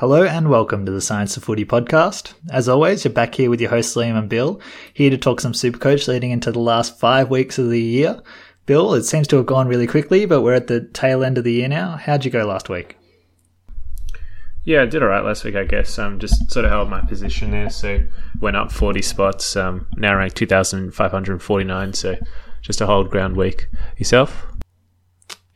Hello and welcome to the Science of Footy podcast. As always, you're back here with your hosts Liam and Bill, here to talk some Supercoach leading into the last five weeks of the year. Bill, it seems to have gone really quickly, but we're at the tail end of the year now. How'd you go last week? Yeah, I did all right last week, I guess. Um, just sort of held my position there, so went up 40 spots. Um, now ranked 2,549, so just a hold ground week. Yourself?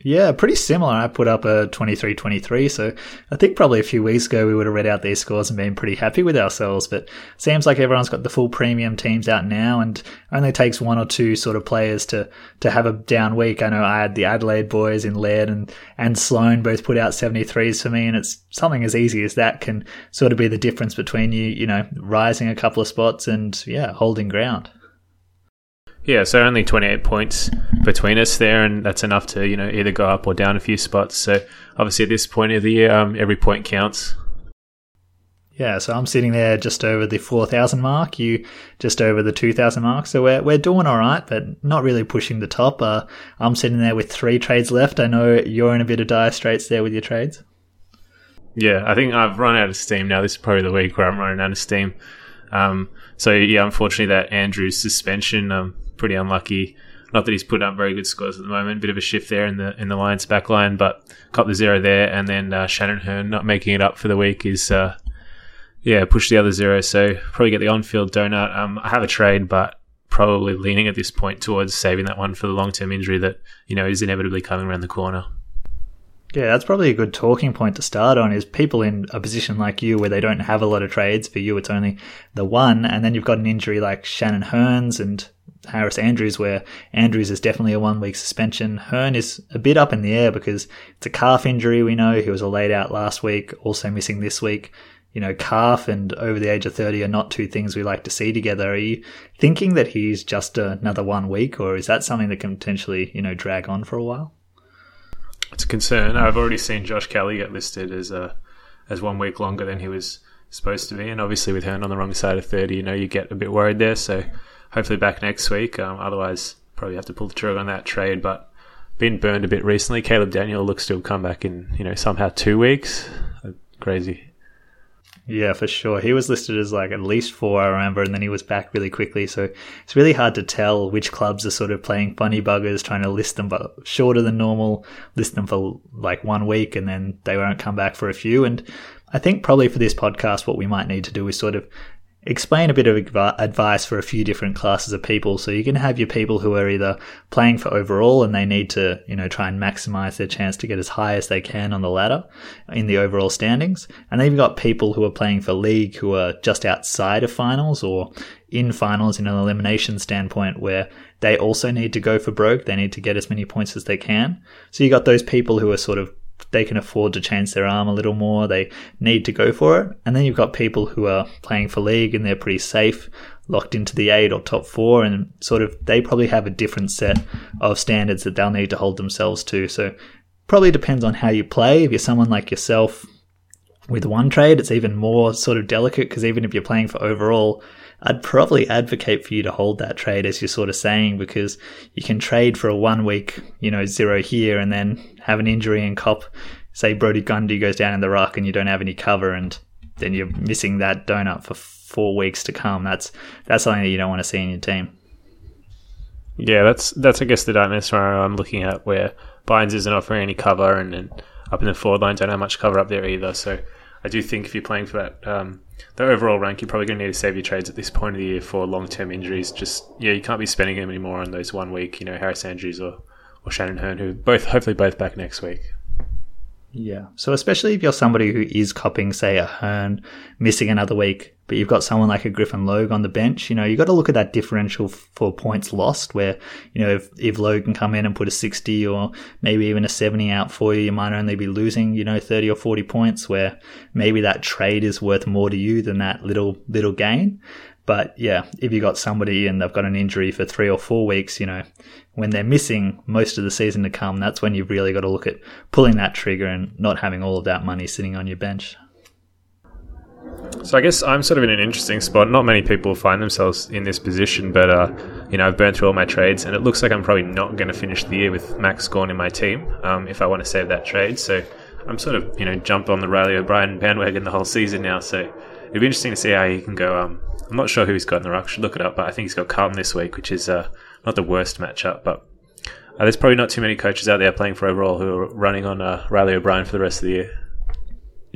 Yeah, pretty similar. I put up a 23 23. So I think probably a few weeks ago we would have read out these scores and been pretty happy with ourselves. But seems like everyone's got the full premium teams out now and only takes one or two sort of players to, to have a down week. I know I had the Adelaide boys in Laird and, and Sloane both put out 73s for me. And it's something as easy as that can sort of be the difference between you, you know, rising a couple of spots and yeah, holding ground. Yeah, so only 28 points between us there, and that's enough to you know either go up or down a few spots. So obviously at this point of the year, um, every point counts. Yeah, so I'm sitting there just over the 4,000 mark, you just over the 2,000 mark. So we're, we're doing all right, but not really pushing the top. Uh, I'm sitting there with three trades left. I know you're in a bit of dire straits there with your trades. Yeah, I think I've run out of steam now. This is probably the week where I'm running out of steam. Um, so yeah, unfortunately, that Andrews suspension um, pretty unlucky. Not that he's putting up very good scores at the moment. Bit of a shift there in the in the Lions back line, but got the zero there, and then uh, Shannon Hurn not making it up for the week is uh, yeah push the other zero. So probably get the on field donut. Um, I have a trade, but probably leaning at this point towards saving that one for the long term injury that you know is inevitably coming around the corner. Yeah, that's probably a good talking point to start on is people in a position like you where they don't have a lot of trades. For you, it's only the one. And then you've got an injury like Shannon Hurn's and Harris Andrews, where Andrews is definitely a one week suspension. Hurn is a bit up in the air because it's a calf injury. We know he was a laid out last week, also missing this week. You know, calf and over the age of 30 are not two things we like to see together. Are you thinking that he's just another one week, or is that something that can potentially, you know, drag on for a while? It's a concern. I've already seen Josh Kelly get listed as a as one week longer than he was supposed to be, and obviously with Hurn on the wrong side of 30, you know, you get a bit worried there. So hopefully back next week. Um, otherwise, probably have to pull the trigger on that trade. But been burned a bit recently. Caleb Daniel looks to come back in, you know, somehow two weeks. Crazy. Yeah, for sure. He was listed as like at least four, I remember, and then he was back really quickly. So it's really hard to tell which clubs are sort of playing funny buggers, trying to list them but shorter than normal, list them for like one week, and then they won't come back for a few. And I think probably for this podcast, what we might need to do is sort of explain a bit of advice for a few different classes of people. So you can have your people who are either playing for overall and they need to, you know, try and maximize their chance to get as high as they can on the ladder in the overall standings. And then you've got people who are playing for league who are just outside of finals or in finals in an elimination standpoint where they also need to go for broke. They need to get as many points as they can. So you got those people who are sort of they can afford to change their arm a little more. They need to go for it. And then you've got people who are playing for league and they're pretty safe, locked into the eight or top four, and sort of they probably have a different set of standards that they'll need to hold themselves to. So probably depends on how you play. If you're someone like yourself with one trade, it's even more sort of delicate because even if you're playing for overall, I'd probably advocate for you to hold that trade as you're sort of saying because you can trade for a one week, you know, zero here and then have an injury and cop, say Brodie Grundy goes down in the ruck and you don't have any cover and then you're missing that donut for four weeks to come. That's that's something that you don't want to see in your team. Yeah, that's that's I guess the nightmare scenario I'm looking at where Bynes isn't offering any cover and, and up in the forward line don't have much cover up there either. So I do think if you're playing for that um, the overall rank, you're probably going to need to save your trades at this point of the year for long term injuries. Just yeah, you can't be spending them anymore on those one week, you know, Harris Andrews or or Shannon Hurn, who both hopefully both back next week. Yeah. So especially if you're somebody who is copying, say, a Hurn, missing another week, but you've got someone like a Griffin Logue on the bench, you know, you've got to look at that differential for points lost where, you know, if, if Logue can come in and put a 60 or maybe even a 70 out for you, you might only be losing, you know, 30 or 40 points where maybe that trade is worth more to you than that little, little gain. But yeah, if you got somebody and they've got an injury for three or four weeks, you know, when they're missing most of the season to come, that's when you've really got to look at pulling that trigger and not having all of that money sitting on your bench. So I guess I'm sort of in an interesting spot. Not many people find themselves in this position, but uh, you know I've burned through all my trades, and it looks like I'm probably not going to finish the year with Max Gawn in my team um, if I want to save that trade. So I'm sort of you know jumped on the Riley O'Brien bandwagon the whole season now, so it'd be interesting to see how he can go. Um, I'm not sure who he's got in the ruck. Should look it up, but I think he's got Carlton this week, which is uh, not the worst matchup, but. Uh, there's probably not too many coaches out there playing for overall who are running on uh, Riley O'Brien for the rest of the year.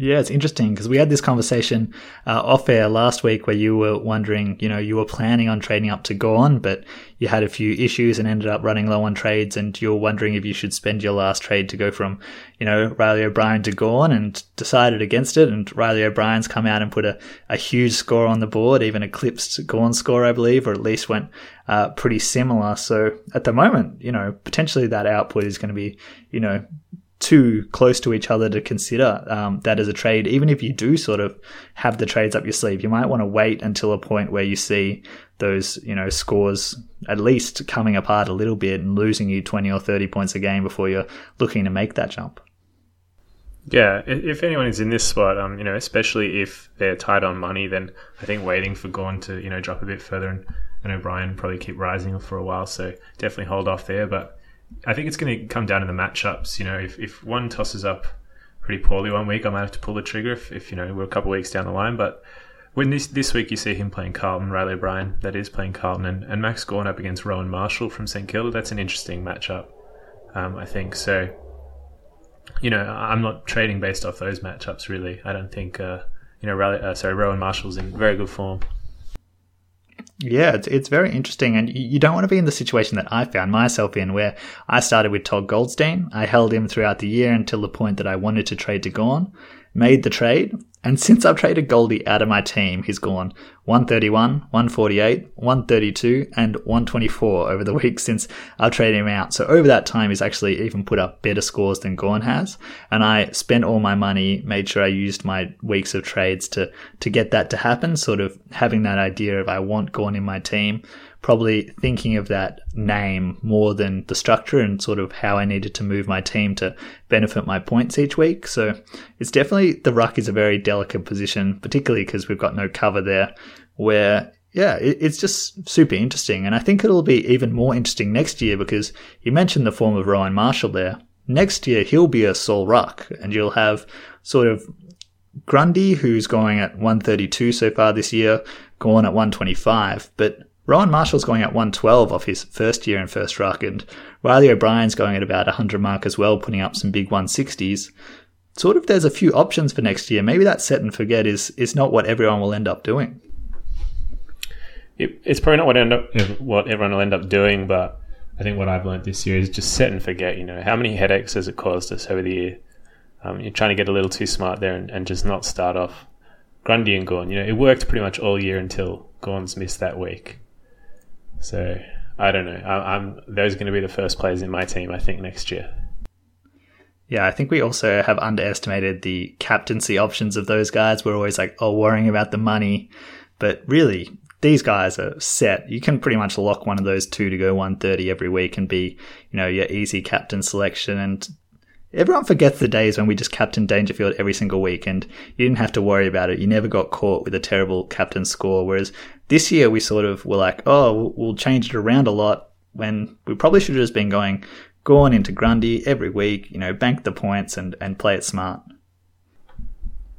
Yeah, it's interesting because we had this conversation uh, off air last week where you were wondering, you know, you were planning on trading up to Gawn, but you had a few issues and ended up running low on trades, and you were wondering if you should spend your last trade to go from, you know, Riley O'Brien to Gawn, and decided against it. And Riley O'Brien's come out and put a, a huge score on the board, even eclipsed Gawn's score, I believe, or at least went uh, pretty similar. So at the moment, you know, potentially that output is going to be, you know, too close to each other to consider um, that as a trade. Even if you do sort of have the trades up your sleeve, you might want to wait until a point where you see those, you know, scores at least coming apart a little bit and losing you 20 or 30 points a game before you're looking to make that jump. Yeah, if anyone is in this spot, um, you know, especially if they're tight on money, then I think waiting for Gawn to, you know, drop a bit further and, and O'Brien probably keep rising for a while. So definitely hold off there. But I think it's going to come down to the matchups. You know, if, if one tosses up pretty poorly one week, I might have to pull the trigger if, if you know we're a couple weeks down the line. But when this this week you see him playing Carlton, Riley O'Brien, that is playing Carlton, and, and Max Gawn up against Rowan Marshall from St Kilda, that's an interesting matchup. Um, I think so. You know, I'm not trading based off those matchups really. I don't think uh, you know, Riley, uh, sorry, Rowan Marshall's in very good form. Yeah, it's, it's very interesting. And you don't want to be in the situation that I found myself in where I started with Todd Goldstein. I held him throughout the year until the point that I wanted to trade to Gawn, made the trade, and since I've traded Goldie out of my team, he's gone 131, 148, 132, and 124 over the week since I've traded him out. So over that time, he's actually even put up better scores than Gawn has. And I spent all my money, made sure I used my weeks of trades to, to get that to happen, sort of having that idea of I want Gawn in my team probably thinking of that name more than the structure and sort of how I needed to move my team to benefit my points each week. So it's definitely the ruck is a very delicate position, particularly because we've got no cover there where yeah, it's just super interesting. And I think it'll be even more interesting next year because you mentioned the form of Rowan Marshall there. Next year, he'll be a sole ruck and you'll have sort of Grundy, who's going at 132 so far this year, Gawn at 125. But Rowan Marshall's going at 112 off his first year in first ruck, and Riley O'Brien's going at about 100 mark as well, putting up some big 160s. Sort of, there's a few options for next year. Maybe that set and forget is is not what everyone will end up doing. It, it's probably not what end up what everyone will end up doing, but I think what I've learned this year is just set and forget. You know, how many headaches has it caused us over the year? Um, you're trying to get a little too smart there and, and just not start off Grundy and Gawn. You know, it worked pretty much all year until Gawn's missed that week. So I don't know. I, am those are going to be the first players in my team. I think next year. Yeah, I think we also have underestimated the captaincy options of those guys. We're always like, oh, worrying about the money, but really, these guys are set. You can pretty much lock one of those two to go 130 every week and be, you know, your easy captain selection. And everyone forgets the days when we just captain Dangerfield every single week and you didn't have to worry about it. You never got caught with a terrible captain score. Whereas this year we sort of were like, oh, we'll change it around a lot when we probably should have just been going, going into Grundy every week, you know, bank the points and, and play it smart.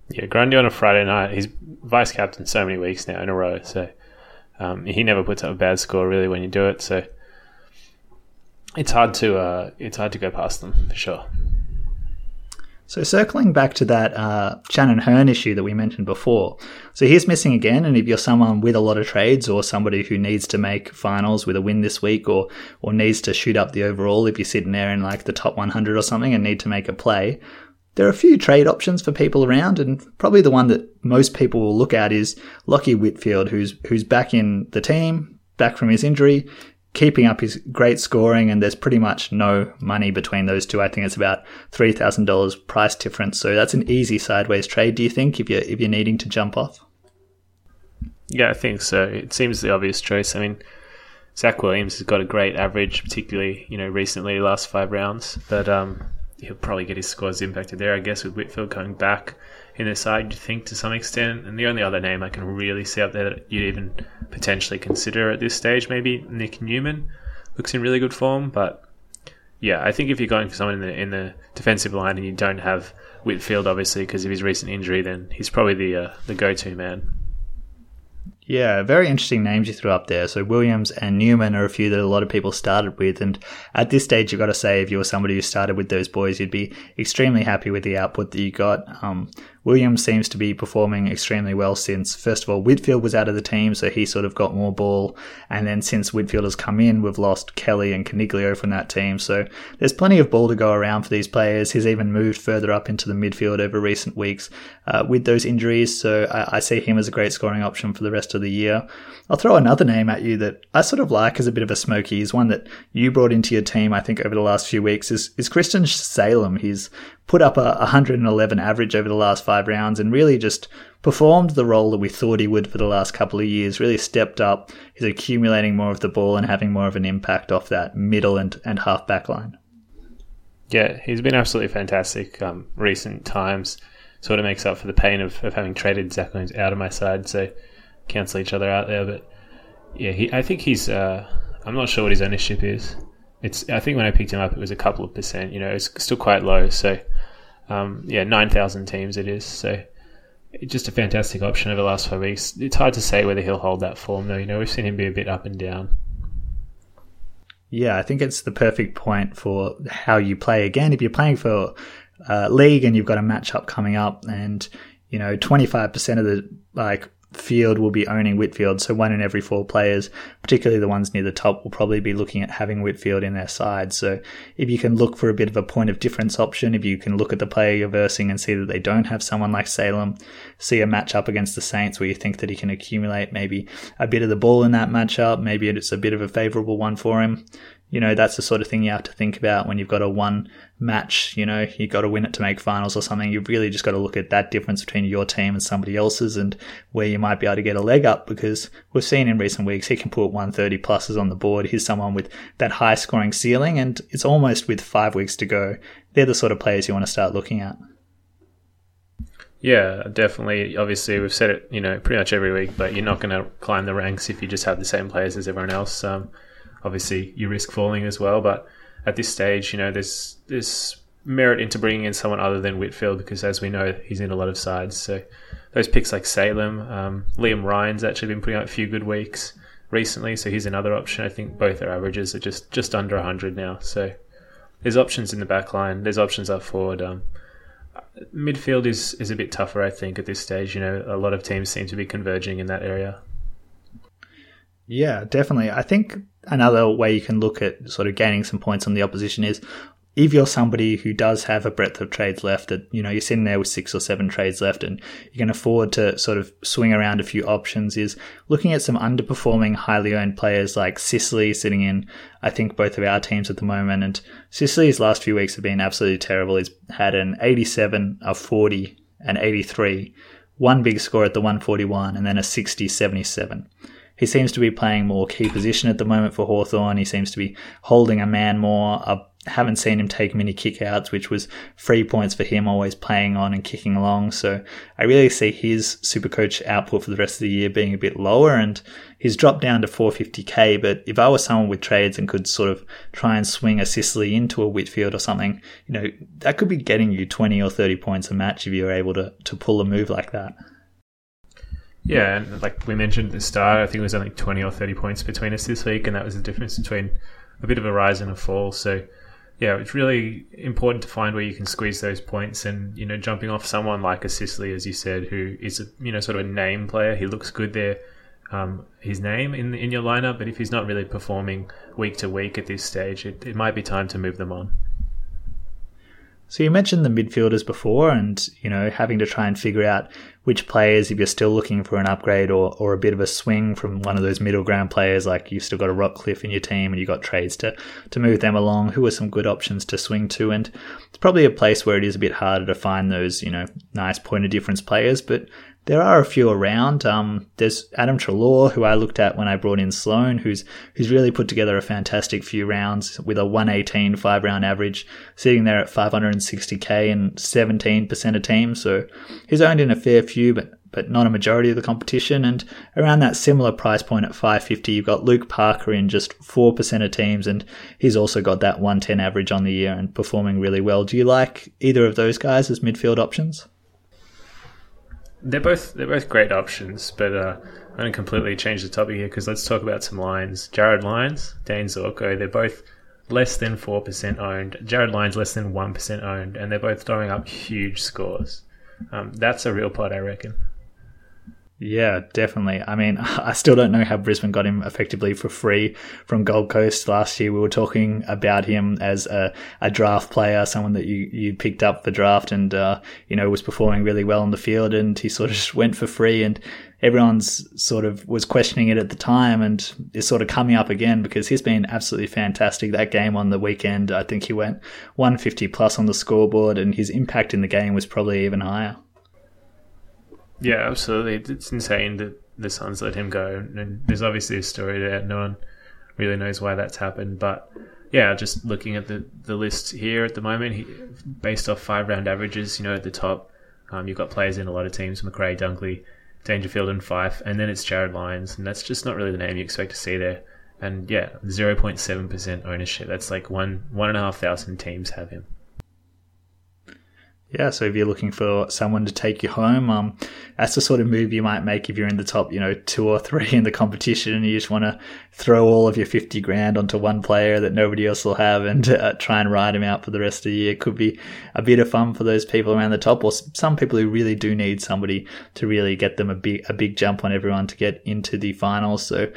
Yeah, Grundy on a Friday night. He's vice captain so many weeks now in a row. So um, he never puts up a bad score really when you do it. So it's hard to uh, it's hard to go past them for sure. So circling back to that uh, Shannon Hurn issue that we mentioned before, so he's missing again. And if you're someone with a lot of trades or somebody who needs to make finals with a win this week or or needs to shoot up the overall, if you're sitting there in like the top 100 or something and need to make a play, there are a few trade options for people around, and probably the one that most people will look at is Lachie Whitfield, who's who's back in the team, back from his injury keeping up his great scoring, and there's pretty much no money between those two. I think it's about three thousand dollars price difference, so that's an easy sideways trade. Do you think if you're if you're needing to jump off? Yeah, I think so. It seems the obvious choice. I mean, Zac Williams has got a great average, particularly you know recently, last five rounds, but um, he'll probably get his scores impacted there, I guess, with Whitfield coming back in the side, you think, to some extent. And the only other name I can really see up there that you'd even potentially consider at this stage, maybe Nick Newman looks in really good form, but yeah, I think if you're going for someone in the in the defensive line and you don't have Whitfield, obviously because of his recent injury, then he's probably the uh, the go to man. Yeah, very interesting names you threw up there. So Williams and Newman are a few that a lot of people started with, and at this stage, you've got to say if you were somebody who started with those boys, you'd be extremely happy with the output that you got. Um, Williams seems to be performing extremely well since, first of all, Whitfield was out of the team, so he sort of got more ball. And then since Whitfield has come in, we've lost Kelly and Coniglio from that team. So there's plenty of ball to go around for these players. He's even moved further up into the midfield over recent weeks uh, with those injuries. So I, I see him as a great scoring option for the rest of the year. I'll throw another name at you that I sort of like as a bit of a smoky. He's one that you brought into your team, I think, over the last few weeks. Is is Christian Salem? He's put up a 111 average over the last five rounds and really just performed the role that we thought he would for the last couple of years. Really stepped up. He's accumulating more of the ball and having more of an impact off that middle and and half back line. Yeah, he's been absolutely fantastic. Um, recent times sort of makes up for the pain of, of having traded Zac Williams out of my side. So cancel each other out there. But yeah, he, I think he's. Uh, I'm not sure what his ownership is. It's. I think when I picked him up, it was a couple of percent. You know, it's still quite low. So um, yeah, nine thousand teams it is. So just a fantastic option over the last five weeks. It's hard to say whether he'll hold that form though. You know, we've seen him be a bit up and down. Yeah, I think it's the perfect point for how you play. Again, if you're playing for league and you've got a matchup coming up, and you know, 25% of the like field will be owning Whitfield. So one in every four players, particularly the ones near the top, will probably be looking at having Whitfield in their side. So if you can look for a bit of a point of difference option, if you can look at the player you're versing and see that they don't have someone like Salem, see a match up against the Saints where you think that he can accumulate maybe a bit of the ball in that matchup, maybe it's a bit of a favorable one for him you know, that's the sort of thing you have to think about when you've got a one match, you know, you've got to win it to make finals or something. You've really just got to look at that difference between your team and somebody else's and where you might be able to get a leg up because we've seen in recent weeks he can put 130 pluses on the board. He's someone with that high scoring ceiling and it's almost with five weeks to go. They're the sort of players you want to start looking at. Yeah, definitely. Obviously, we've said it, you know, pretty much every week, but you're not going to climb the ranks if you just have the same players as everyone else. Um, obviously you risk falling as well. But at this stage, you know, there's there's merit into bringing in someone other than Whitfield because, as we know, he's in a lot of sides. So those picks like Salem, um, Liam Ryan's actually been putting out a few good weeks recently, so he's another option. I think both their averages are just just under 100 now. So there's options in the back line. There's options up forward. Um, midfield is is a bit tougher, I think, at this stage. You know, a lot of teams seem to be converging in that area. Yeah, definitely. I think another way you can look at sort of gaining some points on the opposition is if you're somebody who does have a breadth of trades left that you know you're sitting there with six or seven trades left and you can afford to sort of swing around a few options is looking at some underperforming highly owned players like Sicily sitting in I think both of our teams at the moment. And Sicily's last few weeks have been absolutely terrible. He's had an 87 a 40 and 83 one big score at the 141 and then a 60 77 he seems to be playing more key position at the moment for Hawthorn. He seems to be holding a man more. I haven't seen him take many kickouts, which was free points for him, always playing on and kicking along. So I really see his super coach output for the rest of the year being a bit lower and he's dropped down to 450k. But if I was someone with trades and could sort of try and swing a Sicily into a Whitfield or something, you know, that could be getting you 20 or 30 points a match if you're able to, to pull a move like that. Yeah, and like we mentioned at the start, I think it was only 20 or 30 points between us this week, and that was the difference between a bit of a rise and a fall. So, yeah, it's really important to find where you can squeeze those points. And, you know, jumping off someone like a Sicily, as you said, who is, a, you know, sort of a name player, he looks good there, um, his name in, in your lineup. But if he's not really performing week to week at this stage, it, it might be time to move them on. So you mentioned the midfielders before, and you know having to try and figure out which players, if you're still looking for an upgrade or, or a bit of a swing from one of those middle ground players, like you've still got a Rockliff in your team and you've got trades to to move them along. Who are some good options to swing to? And it's probably a place where it is a bit harder to find those you know nice point of difference players, but there are a few around. Um, there's Adam Treloar, who I looked at when I brought in Sloane, who's who's really put together a fantastic few rounds with a 118 five round average, sitting there at 560k and 17% of teams. So he's owned in a fair few, but but not a majority of the competition. And around that similar price point at 550, you've got Luke Parker in just 4% of teams, and he's also got that 110 average on the year and performing really well. Do you like either of those guys as midfield options? They're both they're both great options, but uh, I'm going to completely change the topic here because let's talk about some lines. Jarryd Lyons, Dayne Zorko, they're both less than 4% owned. Jarryd Lyons less than 1% owned, and they're both throwing up huge scores. Um, that's a real pot, I reckon. Yeah, definitely. I mean, I still don't know how Brisbane got him effectively for free from Gold Coast last year. We were talking about him as a, a draft player, someone that you, you picked up for draft and, uh, you know, was performing really well on the field and he sort of just went for free and everyone's sort of was questioning it at the time and is sort of coming up again because he's been absolutely fantastic. That game on the weekend, I think he went 150 plus on the scoreboard and his impact in the game was probably even higher. Yeah, absolutely. It's insane that the Suns let him go, and there's obviously a story there. No one really knows why that's happened, but yeah, just looking at the the list here at the moment, he, based off five round averages, you know, at the top, um, you've got players in a lot of teams: Macrae, Dunkley, Dangerfield, and Fyfe, and then it's Jarryd Lyons, and that's just not really the name you expect to see there. And yeah, zero point seven percent ownership. That's like one one and a half thousand teams have him. Yeah, so if you're looking for someone to take you home, um, that's the sort of move you might make if you're in the top, you know, two or three in the competition and you just want to throw all of your 50 grand onto one player that nobody else will have and uh, try and ride him out for the rest of the year. Could be a bit of fun for those people around the top or some people who really do need somebody to really get them a big, a big jump on everyone to get into the finals. So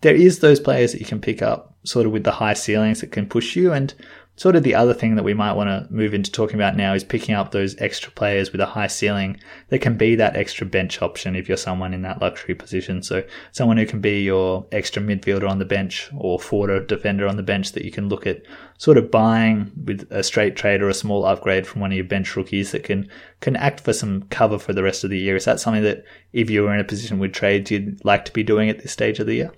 there is those players that you can pick up sort of with the high ceilings that can push you and Sort of the other thing that we might want to move into talking about now is picking up those extra players with a high ceiling that can be that extra bench option if you're someone in that luxury position. So someone who can be your extra midfielder on the bench or forward or defender on the bench that you can look at sort of buying with a straight trade or a small upgrade from one of your bench rookies that can can act for some cover for the rest of the year. Is that something that if you were in a position with trades you'd like to be doing at this stage of the year?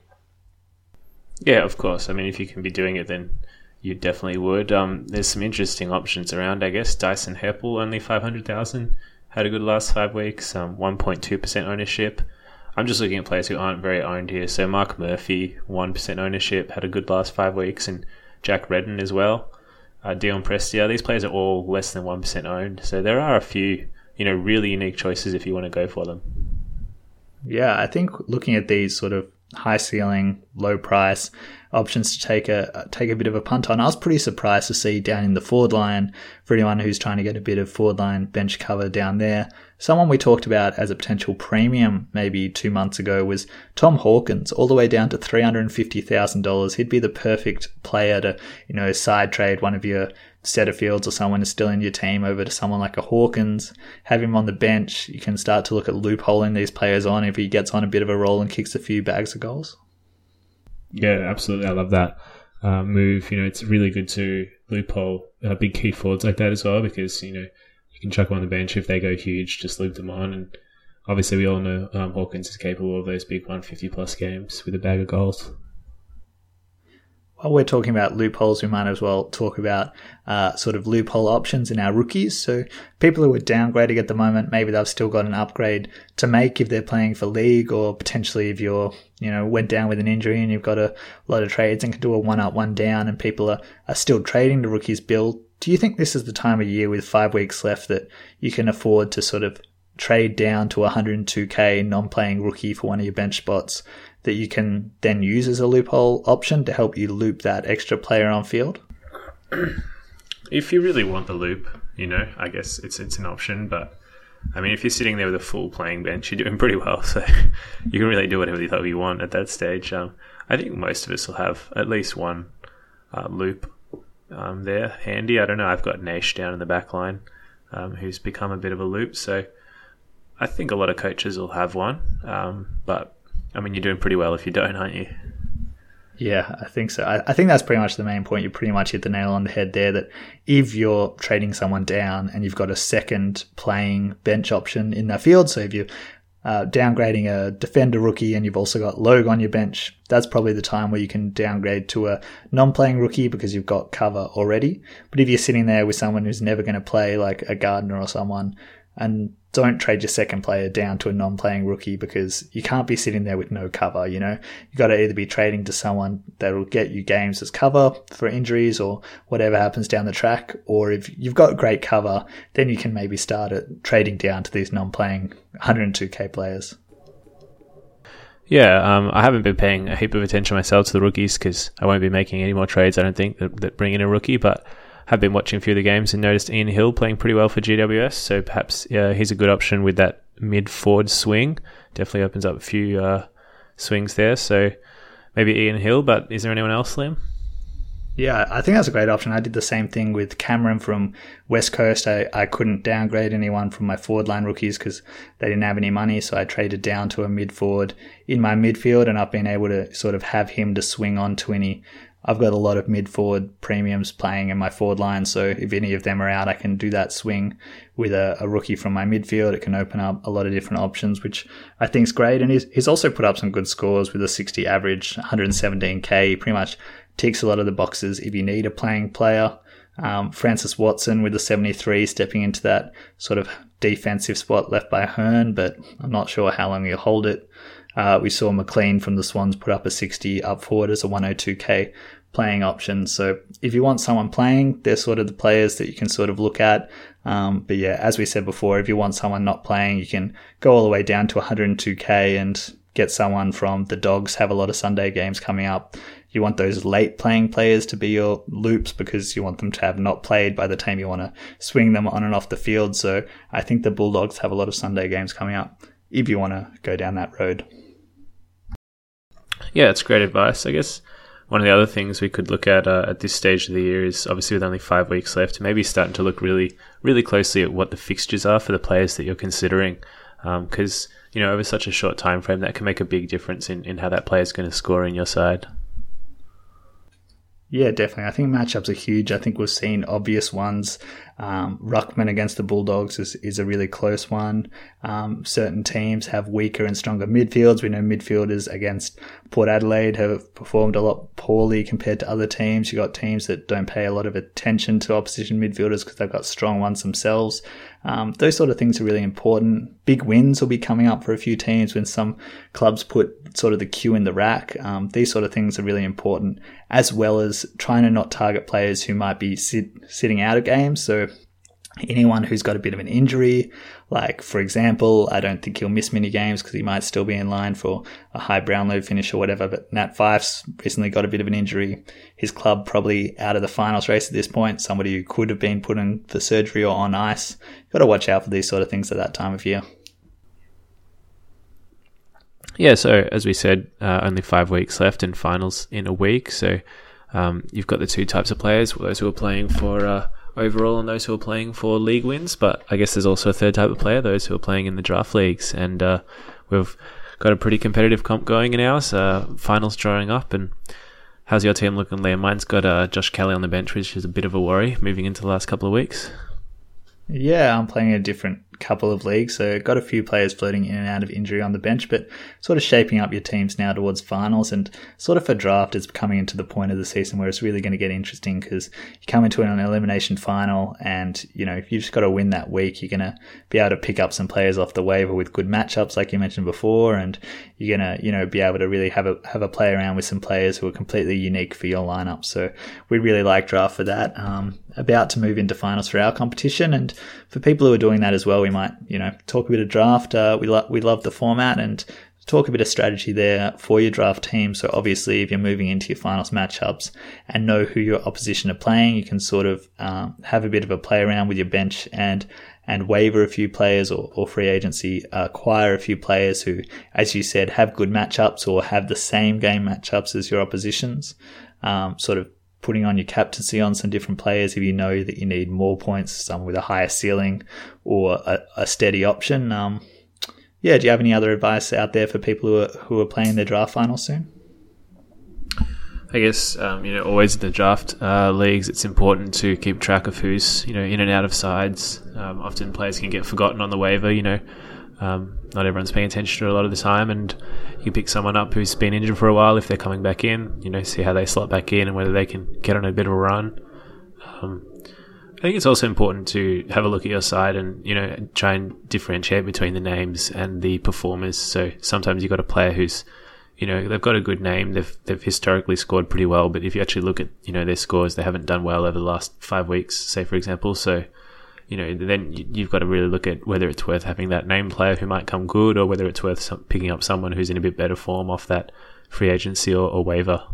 Yeah, of course. I mean, if you can be doing it, then you definitely would. Um, there's some interesting options around, I guess. Dyson Heppell, only 500,000, had a good last five weeks, um, 1.2% ownership. I'm just looking at players who aren't very owned here. So Mark Murphy, 1% ownership, had a good last five weeks, and Jack Redden as well. Uh, Dion Prestia, these players are all less than 1% owned. So there are a few, you know, really unique choices if you want to go for them. Yeah, I think looking at these sort of high ceiling, low price options to take a take a bit of a punt on. I was pretty surprised to see down in the forward line for anyone who's trying to get a bit of forward line bench cover down there. Someone we talked about as a potential premium maybe two months ago was Tom Hawkins, all the way down to three hundred and fifty thousand dollars. He'd be the perfect player to you know side trade one of your set of Setterfields or someone is still in your team over to someone like a Hawkins, have him on the bench. You can start to look at loopholing these players on if he gets on a bit of a roll and kicks a few bags of goals. Yeah, absolutely. I love that uh, move. You know, it's really good to loophole uh, big key forwards like that as well because, you know, you can chuck them on the bench if they go huge, just loop them on. And obviously, we all know um, Hawkins is capable of those big 150 plus games with a bag of goals while we're talking about loopholes, we might as well talk about uh, sort of loophole options in our rookies. So people who are downgrading at the moment, maybe they've still got an upgrade to make if they're playing for league, or potentially if you're, you know, went down with an injury and you've got a lot of trades and can do a one up, one down, and people are, are still trading the rookies build. Do you think this is the time of year with five weeks left that you can afford to sort of trade down to 102k non-playing rookie for one of your bench spots that you can then use as a loophole option to help you loop that extra player on field? If you really want the loop, you know, I guess it's it's an option. But I mean, if you're sitting there with a full playing bench, you're doing pretty well. So you can really do whatever the hell you want at that stage. Um, I think most of us will have at least one uh, loop um, there handy. I don't know. I've got Nash down in the back line, um, who's become a bit of a loop. So I think a lot of coaches will have one. Um, but I mean, you're doing pretty well if you don't, aren't you? Yeah, I think so. I, I, think that's pretty much the main point. You pretty much hit the nail on the head there that if you're trading someone down and you've got a second playing bench option in that field, so if you're uh, downgrading a defender rookie and you've also got Logue on your bench, that's probably the time where you can downgrade to a non playing rookie because you've got cover already. But if you're sitting there with someone who's never going to play, like a Gardner or someone, and don't trade your second player down to a non-playing rookie because you can't be sitting there with no cover. You know, you got to either be trading to someone that'll get you games as cover for injuries or whatever happens down the track, or if you've got great cover, then you can maybe start at trading down to these non-playing 102k players. Yeah, um, I haven't been paying a heap of attention myself to the rookies because I won't be making any more trades. I don't think that, that bring in a rookie, but have been watching a few of the games and noticed Ian Hill playing pretty well for GWS. So perhaps yeah, he's a good option with that mid forward swing. Definitely opens up a few uh, swings there. So maybe Ian Hill, but is there anyone else, Liam? Yeah, I think that's a great option. I did the same thing with Cameron from West Coast. I, I couldn't downgrade anyone from my forward line rookies because they didn't have any money. So I traded down to a mid forward in my midfield and I've been able to sort of have him to swing on to any. I've got a lot of mid forward premiums playing in my forward line. So if any of them are out, I can do that swing with a, a rookie from my midfield. It can open up a lot of different options, which I think is great. And he's, he's also put up some good scores with a 60 average, 117k, pretty much ticks a lot of the boxes if you need a playing player. Um, Francis Watson with a 73 stepping into that sort of defensive spot left by Hurn, but I'm not sure how long he'll hold it. Uh, we saw McLean from the Swans put up a 60 up forward as a 102k playing option. So if you want someone playing, they're sort of the players that you can sort of look at. Um, but yeah, as we said before, if you want someone not playing, you can go all the way down to 102k and get someone from the Dogs. Have a lot of Sunday games coming up you want those late playing players to be your loops because you want them to have not played by the time you want to swing them on and off the field. So I think the Bulldogs have a lot of Sunday games coming up if you want to go down that road. Yeah, it's great advice. I guess one of the other things we could look at uh, at this stage of the year is obviously with only five weeks left, maybe starting to look really, really closely at what the fixtures are for the players that you're considering. Because, um, you know, over such a short time frame, that can make a big difference in, in how that player is going to score in your side. Yeah, definitely. I think matchups are huge. I think we've seen obvious ones. Um, Ruckman against the Bulldogs is, is a really close one. Um, certain teams have weaker and stronger midfields. We know midfielders against Port Adelaide have performed a lot poorly compared to other teams. You've got teams that don't pay a lot of attention to opposition midfielders because they've got strong ones themselves. Um, those sort of things are really important. Big wins will be coming up for a few teams when some clubs put sort of the cue in the rack. Um, these sort of things are really important, as well as trying to not target players who might be sit, sitting out of games. So anyone who's got a bit of an injury, like for example, I don't think he'll miss many games because he might still be in line for a high Brownlow finish or whatever. But Nat Fyfe's recently got a bit of an injury. His club probably out of the finals race at this point. Somebody who could have been put in for surgery or on ice. Got to watch out for these sort of things at that time of year. Yeah, so as we said, uh, only five weeks left and finals in a week. So um, you've got the two types of players: those who are playing for uh, overall on those who are playing for league wins. But I guess there's also a third type of player: those who are playing in the draft leagues. And uh, we've got a pretty competitive comp going in ours. Uh, finals drawing up, and how's your team looking, Liam? Mine's got uh, Josh Kelly on the bench, which is a bit of a worry moving into the last couple of weeks. Yeah, I'm playing a different couple of leagues, so got a few players floating in and out of injury on the bench, but sort of shaping up your teams now towards finals and sort of for draft is coming into the point of the season where it's really going to get interesting because you come into an elimination final and you know if you've just got to win that week, you're going to be able to pick up some players off the waiver with good matchups like you mentioned before, and you're going to you know be able to really have a have a play around with some players who are completely unique for your lineup. So we really like draft for that. Um, about to move into finals for our competition, and for people who are doing that as well we might, you know, talk a bit of draft. Uh, we love we love the format and talk a bit of strategy there for your draft team. So obviously, if you're moving into your finals matchups and know who your opposition are playing, you can sort of um, have a bit of a play around with your bench and and waiver a few players or, or free agency acquire a few players who, as you said, have good matchups or have the same game matchups as your oppositions. Um, sort of putting on your captaincy on some different players if you know that you need more points, some with a higher ceiling or a, a steady option. Um, yeah, do you have any other advice out there for people who are who are playing their draft final soon? I guess um, you know always in the draft uh, leagues, it's important to keep track of who's you know in and out of sides. Um, often players can get forgotten on the waiver. You know, um, not everyone's paying attention to a lot of the time, and you pick someone up who's been injured for a while if they're coming back in. You know, see how they slot back in and whether they can get on a bit of a run. Um, I think it's also important to have a look at your side and you know try and differentiate between the names and the performers. So sometimes you've got a player who's you know they've got a good name, they've they've historically scored pretty well, but if you actually look at you know their scores, they haven't done well over the last five weeks, say for example. So you know then you've got to really look at whether it's worth having that name player who might come good, or whether it's worth some, picking up someone who's in a bit better form off that free agency or, or waiver.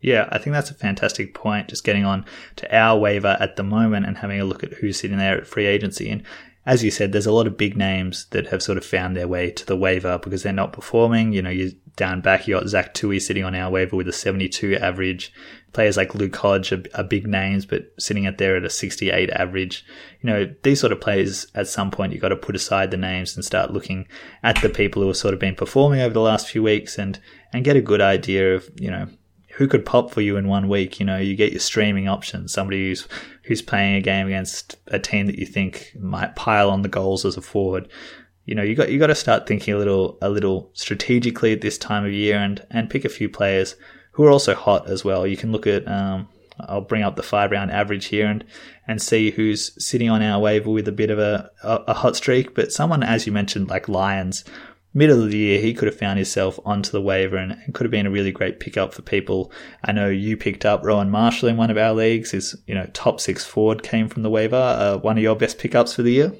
Yeah, I think that's a fantastic point. Just getting on to our waiver at the moment and having a look at who's sitting there at free agency. And as you said, there's a lot of big names that have sort of found their way to the waiver because they're not performing. You know, you're down back, you got Zac Tuohy sitting on our waiver with a 72 average. Players like Luke Hodge are, are big names, but sitting at there at a 68 average. You know, these sort of players, at some point, you've got to put aside the names and start looking at the people who have sort of been performing over the last few weeks and, and get a good idea of, you know, who could pop for you in one week? You know, you get your streaming options, somebody who's who's playing a game against a team that you think might pile on the goals as a forward. You know, you got you got to start thinking a little a little strategically at this time of year and and pick a few players who are also hot as well. You can look at um, I'll bring up the five round average here and and see who's sitting on our waiver with a bit of a, a, a hot streak. But someone, as you mentioned, like Lyons, middle of the year, he could have found himself onto the waiver and, and, could have been a really great pickup for people. I know you picked up Rowan Marshall in one of our leagues. His you know top six forward came from the waiver. Uh, one of your best pickups for the year.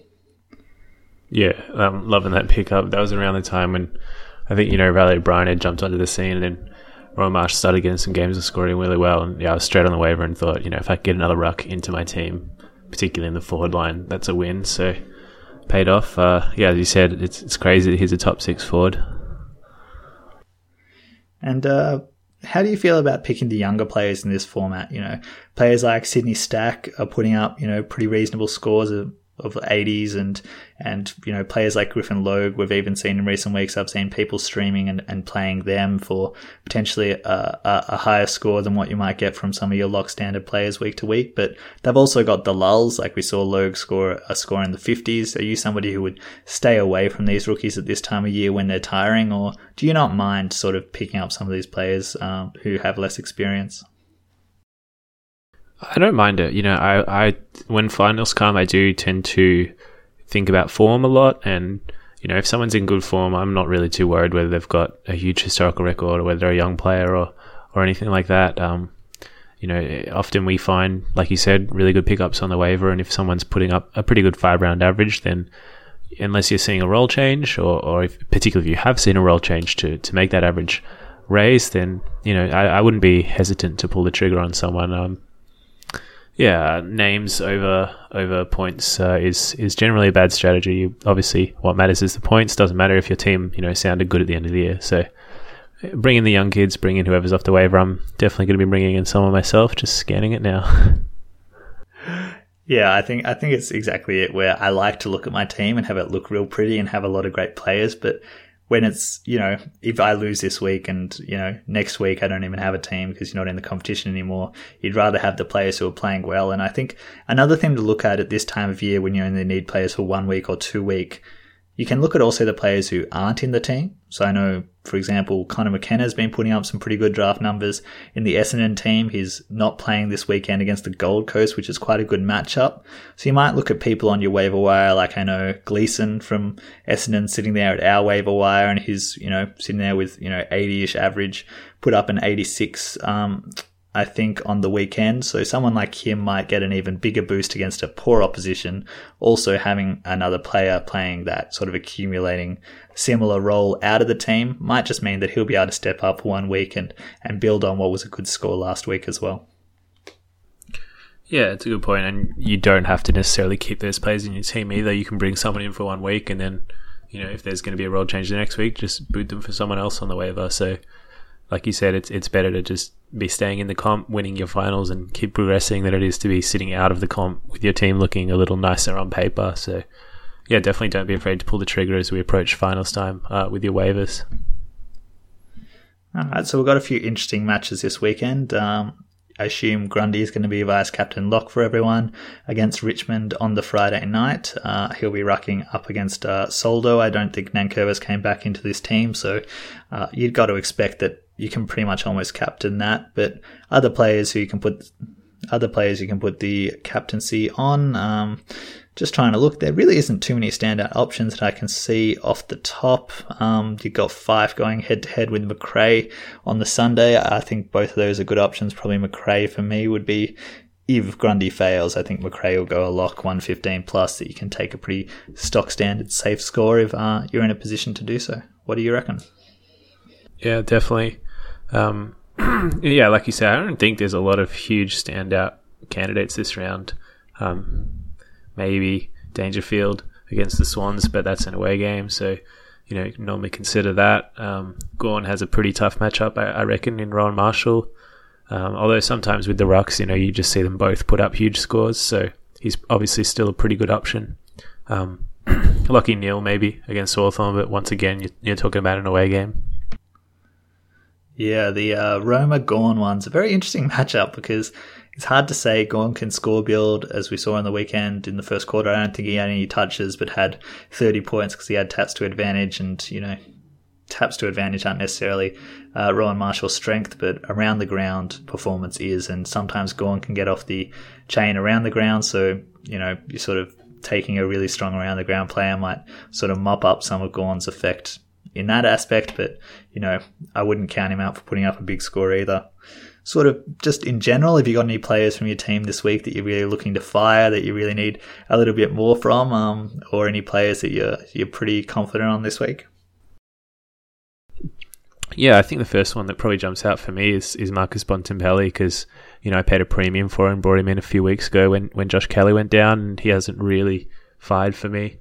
Yeah, um, loving that pickup. That was around the time when I think you know Riley O'Brien had jumped onto the scene and then. Rowan Marshall started getting some games and scoring really well, and yeah, I was straight on the waiver and thought, you know, if I could get another ruck into my team, particularly in the forward line, that's a win. So paid off. Uh, yeah, as you said, it's it's crazy he's a top six forward. And uh, how do you feel about picking the younger players in this format? You know, players like Sydney Stack are putting up you know pretty reasonable scores of of the 80s and and you know players like Griffin Logue we've even seen in recent weeks I've seen people streaming and, and playing them for potentially a, a, a, higher score than what you might get from some of your lock standard players week to week but they've also got the lulls. Like we saw Logue score a score in the 50s are you somebody who would stay away from these rookies at this time of year when they're tiring or do you not mind sort of picking up some of these players um, who have less experience I don't mind it. You know, I, I when finals come, I do tend to think about form a lot, and you know, if someone's in good form, I'm not really too worried whether they've got a huge historical record or whether they're a young player or or anything like that. Um, you know, often we find, like you said, really good pickups on the waiver, and if someone's putting up a pretty good five round average, then unless you're seeing a role change, or, or if, particularly if you have seen a role change to, to make that average raise, then you know I, I wouldn't be hesitant to pull the trigger on someone. Um, yeah, names over over points uh, is is generally a bad strategy. Obviously, what matters is the points. Doesn't matter if your team you know sounded good at the end of the year. So, bring in the young kids, bring in whoever's off the waiver. I'm definitely going to be bringing in someone myself. Just scanning it now. yeah, I think I think it's exactly it. Where I like to look at my team and have it look real pretty and have a lot of great players, but when it's, you know, if I lose this week and, you know, next week I don't even have a team because you're not in the competition anymore, you'd rather have the players who are playing well. And I think another thing to look at at this time of year when you only need players for one week or two week you can look at also the players who aren't in the team. So I know, for example, Conor McKenna has been putting up some pretty good draft numbers in the Essendon team. He's not playing this weekend against the Gold Coast, which is quite a good matchup. So you might look at people on your waiver wire, like I know Gleeson from Essendon sitting there at our waiver wire, and he's you know sitting there with you know 80ish average, put up an 86 um, I think, on the weekend. So someone like him might get an even bigger boost against a poor opposition. Also, having another player playing that sort of accumulating similar role out of the team might just mean that he'll be able to step up one week and, and build on what was a good score last week as well. Yeah, it's a good point, and you don't have to necessarily keep those players in your team either. You can bring someone in for one week, and then, you know, if there's going to be a role change the next week, just boot them for someone else on the waiver. So, like you said, it's it's better to just be staying in the comp, winning your finals, and keep progressing than it is to be sitting out of the comp with your team looking a little nicer on paper. So, yeah, definitely don't be afraid to pull the trigger as we approach finals time uh, with your waivers. All right, so we've got a few interesting matches this weekend. Um, I assume Grundy is going to be vice captain lock for everyone against Richmond on the Friday night. Uh, he'll be rucking up against uh, Soldo. I don't think Nankervis came back into this team, so uh, you've got to expect that you can pretty much almost captain that. But other players who you can put other players you can put the captaincy on. Um, just trying to look, there really isn't too many standout options that I can see off the top. Um, you've got Fyfe going head to head with Macrae on the Sunday. I think both of those are good options. Probably Macrae for me would be if Grundy fails, I think Macrae will go a lock 115 plus that you can take a pretty stock standard safe score if uh, you're in a position to do so. What do you reckon? Yeah, definitely. Um, yeah, like you say, I don't think there's a lot of huge standout candidates this round. Um, maybe Dangerfield against the Swans, but that's an away game, so you know normally consider that. Um, Gawn has a pretty tough matchup, I, I reckon, in Rowan Marshall. Um, although sometimes with the Rucks, you know, you just see them both put up huge scores, so he's obviously still a pretty good option. Um, Lachie Neale maybe against Hawthorn, but once again, you're, you're talking about an away game. Yeah, the uh, Roma Gawn one's a very interesting matchup because it's hard to say Gawn can score build as we saw on the weekend in the first quarter. I don't think he had any touches, but had 30 points because he had taps to advantage, and you know, taps to advantage aren't necessarily uh, Rowan Marshall's strength, but around the ground performance is, and sometimes Gawn can get off the chain around the ground. So you know, you're sort of taking a really strong around the ground player might sort of mop up some of Gawn's effect in that aspect, but you know, I wouldn't count him out for putting up a big score either. Sort of just in general, have you got any players from your team this week that you're really looking to fire that you really need a little bit more from, um, or any players that you're you're pretty confident on this week? Yeah, I think the first one that probably jumps out for me is, is Marcus Bontempelli because you know I paid a premium for him, brought him in a few weeks ago when when Josh Kelly went down, and he hasn't really fired for me.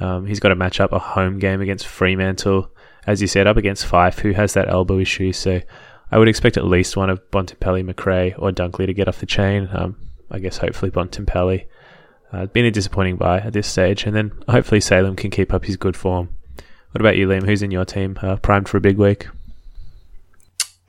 Um, he's got to match up a home game against Fremantle, as you said, up against Fyfe, who has that elbow issue. So I would expect at least one of Bontempelli, Macrae, or Dunkley to get off the chain. Um, I guess hopefully Bontempelli. Uh, been a disappointing buy at this stage, and then hopefully Salem can keep up his good form. What about you, Liam? Who's in your team? Uh, primed for a big week?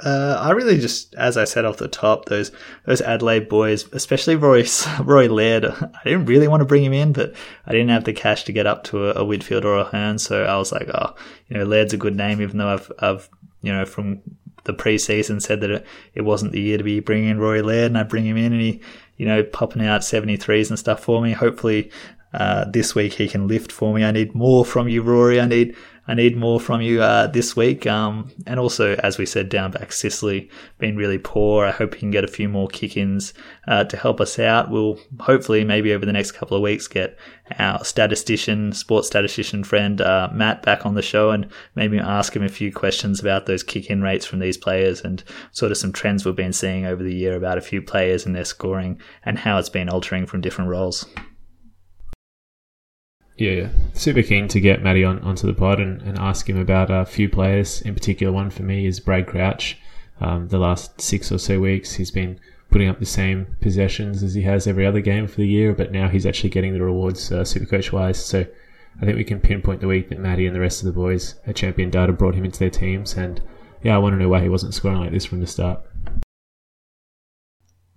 Uh, I really just, as I said off the top, those those Adelaide boys, especially Roy Roy Laird. I didn't really want to bring him in, but I didn't have the cash to get up to a, a Whitfield or a Hurn, so I was like, oh, you know, Laird's a good name, even though I've I've you know from the preseason said that it, it wasn't the year to be bringing in Roy Laird, and I bring him in, and he you know popping out seventy threes and stuff for me. Hopefully, uh, this week he can lift for me. I need more from you, Rory. I need I need more from you uh, this week. Um, and also, as we said, down back Sicily been really poor. I hope you can get a few more kick-ins uh, to help us out. We'll hopefully maybe over the next couple of weeks get our statistician, sports statistician friend uh, Matt back on the show and maybe ask him a few questions about those kick-in rates from these players and sort of some trends we've been seeing over the year about a few players and their scoring and how it's been altering from different roles. Yeah, super keen to get Matty on onto the pod and, and ask him about a few players. In particular, one for me is Brad Crouch. Um, the last six or so weeks, he's been putting up the same possessions as he has every other game for the year, but now he's actually getting the rewards uh, super coach wise. So I think we can pinpoint the week that Matty and the rest of the boys at Champion Data brought him into their teams. And yeah, I want to know why he wasn't scoring like this from the start.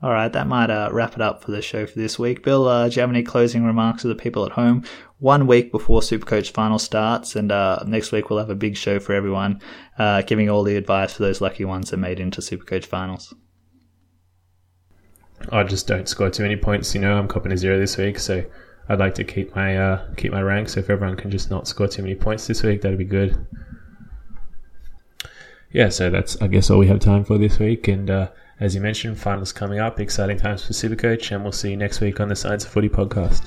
All right, that might uh, wrap it up for the show for this week. Bill, uh, do you have any closing remarks for the people at home? One week before Supercoach final starts, and uh, next week we'll have a big show for everyone, uh, giving all the advice for those lucky ones that made into Supercoach finals. I just don't score too many points. You know, I'm copping a zero this week, so I'd like to keep my uh, keep my rank. So if everyone can just not score too many points this week, that'd be good. Yeah, so that's I guess all we have time for this week, and uh, as you mentioned, finals coming up, exciting times for Supercoach, and we'll see you next week on the Science of Footy podcast.